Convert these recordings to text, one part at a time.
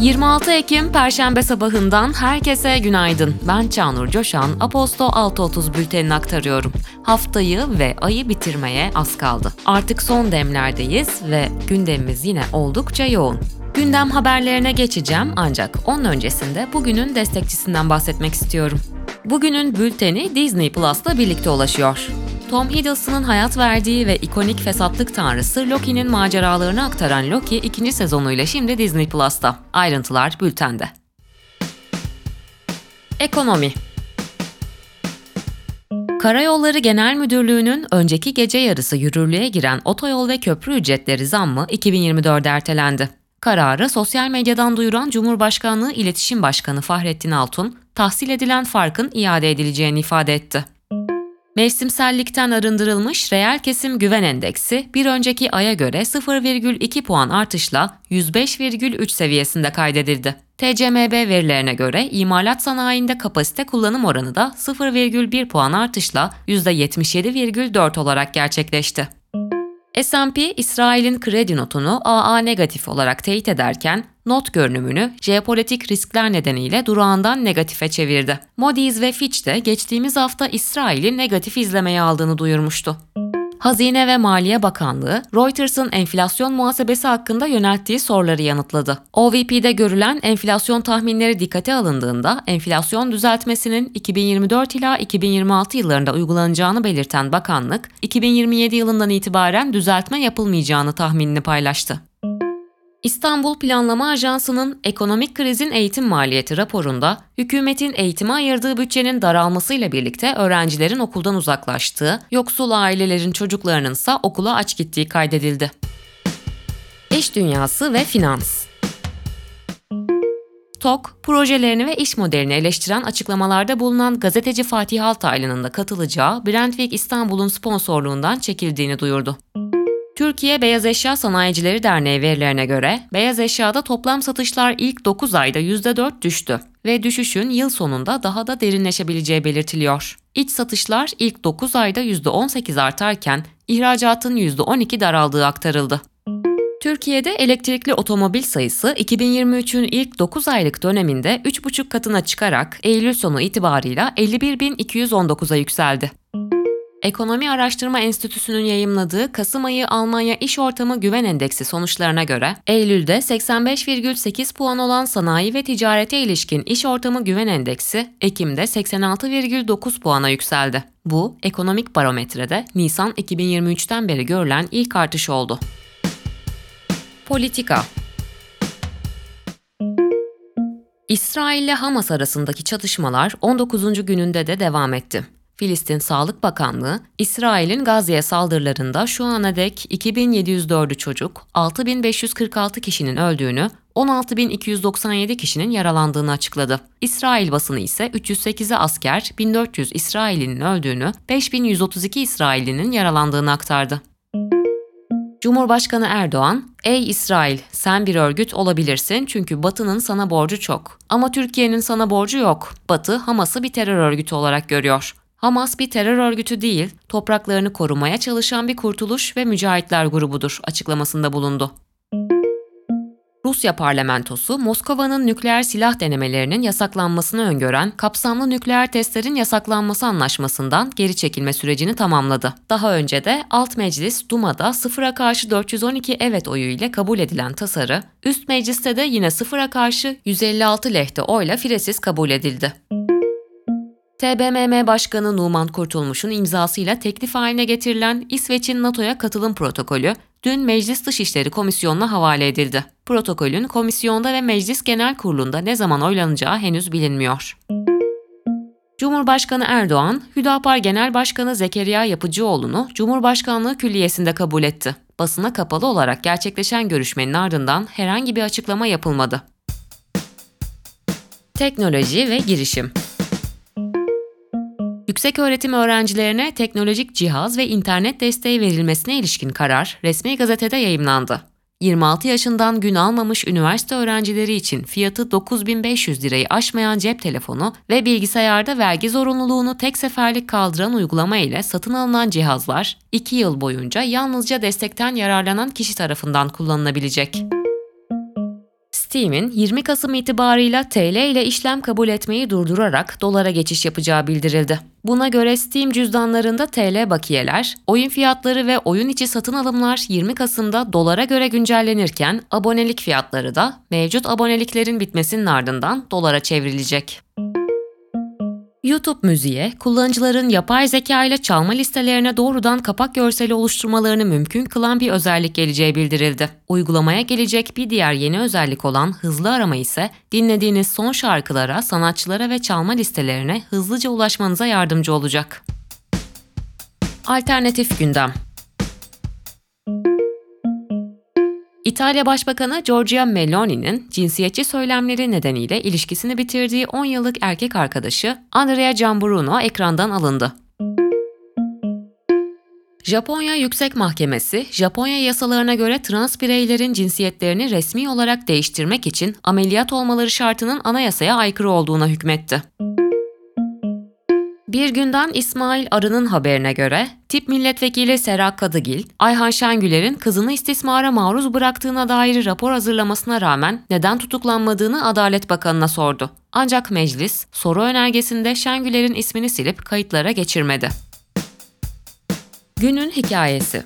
26 Ekim Perşembe sabahından herkese günaydın. Ben Çağnur Coşan, Aposto 6.30 bültenini aktarıyorum. Haftayı ve ayı bitirmeye az kaldı. Artık son demlerdeyiz ve gündemimiz yine oldukça yoğun. Gündem haberlerine geçeceğim ancak onun öncesinde bugünün destekçisinden bahsetmek istiyorum. Bugünün bülteni Disney Plus'la birlikte ulaşıyor. Tom Hiddleston'ın hayat verdiği ve ikonik fesatlık tanrısı Loki'nin maceralarını aktaran Loki ikinci sezonuyla şimdi Disney Plus'ta. Ayrıntılar bültende. Ekonomi Karayolları Genel Müdürlüğü'nün önceki gece yarısı yürürlüğe giren otoyol ve köprü ücretleri zammı 2024'de ertelendi. Kararı sosyal medyadan duyuran Cumhurbaşkanlığı İletişim Başkanı Fahrettin Altun, tahsil edilen farkın iade edileceğini ifade etti. Mevsimsellikten arındırılmış reel kesim güven endeksi bir önceki aya göre 0,2 puan artışla 105,3 seviyesinde kaydedildi. TCMB verilerine göre imalat sanayinde kapasite kullanım oranı da 0,1 puan artışla %77,4 olarak gerçekleşti. S&P, İsrail'in kredi notunu AA negatif olarak teyit ederken, not görünümünü jeopolitik riskler nedeniyle durağından negatife çevirdi. Moody's ve Fitch de geçtiğimiz hafta İsrail'i negatif izlemeye aldığını duyurmuştu. Hazine ve Maliye Bakanlığı, Reuters'ın enflasyon muhasebesi hakkında yönelttiği soruları yanıtladı. OVP'de görülen enflasyon tahminleri dikkate alındığında enflasyon düzeltmesinin 2024 ila 2026 yıllarında uygulanacağını belirten bakanlık, 2027 yılından itibaren düzeltme yapılmayacağını tahminini paylaştı. İstanbul Planlama Ajansı'nın ekonomik krizin eğitim maliyeti raporunda hükümetin eğitime ayırdığı bütçenin daralmasıyla birlikte öğrencilerin okuldan uzaklaştığı, yoksul ailelerin çocuklarının ise okula aç gittiği kaydedildi. İş dünyası ve finans TOK, projelerini ve iş modelini eleştiren açıklamalarda bulunan gazeteci Fatih Altaylı'nın da katılacağı Brentwick İstanbul'un sponsorluğundan çekildiğini duyurdu. Türkiye Beyaz Eşya Sanayicileri Derneği verilerine göre beyaz eşyada toplam satışlar ilk 9 ayda %4 düştü ve düşüşün yıl sonunda daha da derinleşebileceği belirtiliyor. İç satışlar ilk 9 ayda %18 artarken ihracatın %12 daraldığı aktarıldı. Türkiye'de elektrikli otomobil sayısı 2023'ün ilk 9 aylık döneminde 3,5 katına çıkarak Eylül sonu itibarıyla 51.219'a yükseldi. Ekonomi Araştırma Enstitüsü'nün yayımladığı Kasım ayı Almanya İş Ortamı Güven Endeksi sonuçlarına göre Eylül'de 85,8 puan olan sanayi ve ticarete ilişkin iş ortamı güven endeksi Ekim'de 86,9 puana yükseldi. Bu ekonomik barometrede Nisan 2023'ten beri görülen ilk artış oldu. Politika İsrail ile Hamas arasındaki çatışmalar 19. gününde de devam etti. Filistin Sağlık Bakanlığı, İsrail'in Gazze'ye saldırılarında şu ana dek 2704'ü çocuk, 6546 kişinin öldüğünü, 16.297 kişinin yaralandığını açıkladı. İsrail basını ise 308'e asker, 1400 İsrailinin öldüğünü, 5132 İsrailinin yaralandığını aktardı. Cumhurbaşkanı Erdoğan, "Ey İsrail, sen bir örgüt olabilirsin çünkü Batı'nın sana borcu çok. Ama Türkiye'nin sana borcu yok. Batı Hamas'ı bir terör örgütü olarak görüyor. Hamas bir terör örgütü değil, topraklarını korumaya çalışan bir kurtuluş ve mücahitler grubudur açıklamasında bulundu. Rusya parlamentosu, Moskova'nın nükleer silah denemelerinin yasaklanmasını öngören kapsamlı nükleer testlerin yasaklanması anlaşmasından geri çekilme sürecini tamamladı. Daha önce de alt meclis Duma'da sıfıra karşı 412 evet oyu ile kabul edilen tasarı, üst mecliste de yine sıfıra karşı 156 lehte oyla firesiz kabul edildi. TBMM Başkanı Numan Kurtulmuş'un imzasıyla teklif haline getirilen İsveç'in NATO'ya katılım protokolü dün Meclis Dışişleri Komisyonu'na havale edildi. Protokolün komisyonda ve Meclis Genel Kurulu'nda ne zaman oylanacağı henüz bilinmiyor. Cumhurbaşkanı Erdoğan, Hüdapar Genel Başkanı Zekeriya Yapıcıoğlu'nu Cumhurbaşkanlığı Külliyesi'nde kabul etti. Basına kapalı olarak gerçekleşen görüşmenin ardından herhangi bir açıklama yapılmadı. Teknoloji ve girişim Yüksek öğretim öğrencilerine teknolojik cihaz ve internet desteği verilmesine ilişkin karar resmi gazetede yayımlandı. 26 yaşından gün almamış üniversite öğrencileri için fiyatı 9500 lirayı aşmayan cep telefonu ve bilgisayarda vergi zorunluluğunu tek seferlik kaldıran uygulama ile satın alınan cihazlar 2 yıl boyunca yalnızca destekten yararlanan kişi tarafından kullanılabilecek. Steam'in 20 Kasım itibarıyla TL ile işlem kabul etmeyi durdurarak dolara geçiş yapacağı bildirildi. Buna göre Steam cüzdanlarında TL bakiyeler, oyun fiyatları ve oyun içi satın alımlar 20 Kasım'da dolara göre güncellenirken abonelik fiyatları da mevcut aboneliklerin bitmesinin ardından dolara çevrilecek. YouTube müziğe, kullanıcıların yapay zeka ile çalma listelerine doğrudan kapak görseli oluşturmalarını mümkün kılan bir özellik geleceği bildirildi. Uygulamaya gelecek bir diğer yeni özellik olan hızlı arama ise dinlediğiniz son şarkılara, sanatçılara ve çalma listelerine hızlıca ulaşmanıza yardımcı olacak. Alternatif gündem İtalya Başbakanı Giorgia Meloni'nin cinsiyetçi söylemleri nedeniyle ilişkisini bitirdiği 10 yıllık erkek arkadaşı Andrea Gianbruno ekrandan alındı. Japonya Yüksek Mahkemesi, Japonya yasalarına göre trans bireylerin cinsiyetlerini resmi olarak değiştirmek için ameliyat olmaları şartının anayasaya aykırı olduğuna hükmetti. Bir günden İsmail Arı'nın haberine göre, tip milletvekili Serap Kadıgil, Ayhan Şengüler'in kızını istismara maruz bıraktığına dair rapor hazırlamasına rağmen neden tutuklanmadığını Adalet Bakanı'na sordu. Ancak meclis, soru önergesinde Şengüler'in ismini silip kayıtlara geçirmedi. Günün hikayesi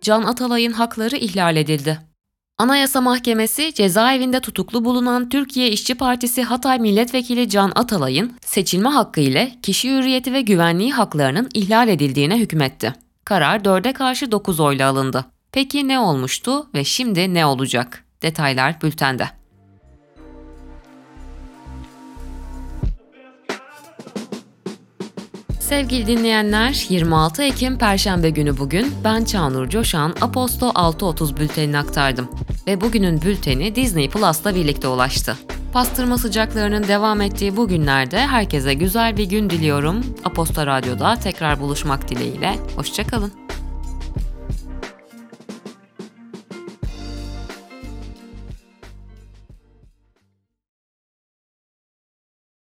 Can Atalay'ın hakları ihlal edildi. Anayasa Mahkemesi cezaevinde tutuklu bulunan Türkiye İşçi Partisi Hatay Milletvekili Can Atalay'ın seçilme hakkı ile kişi hürriyeti ve güvenliği haklarının ihlal edildiğine hükmetti. Karar 4'e karşı 9 oyla alındı. Peki ne olmuştu ve şimdi ne olacak? Detaylar bültende. Sevgili dinleyenler, 26 Ekim Perşembe günü bugün ben Çağnur Coşan Aposto 6.30 bültenini aktardım ve bugünün bülteni Disney Plus'la birlikte ulaştı. Pastırma sıcaklarının devam ettiği bu günlerde herkese güzel bir gün diliyorum. Aposto Radyo'da tekrar buluşmak dileğiyle. Hoşçakalın.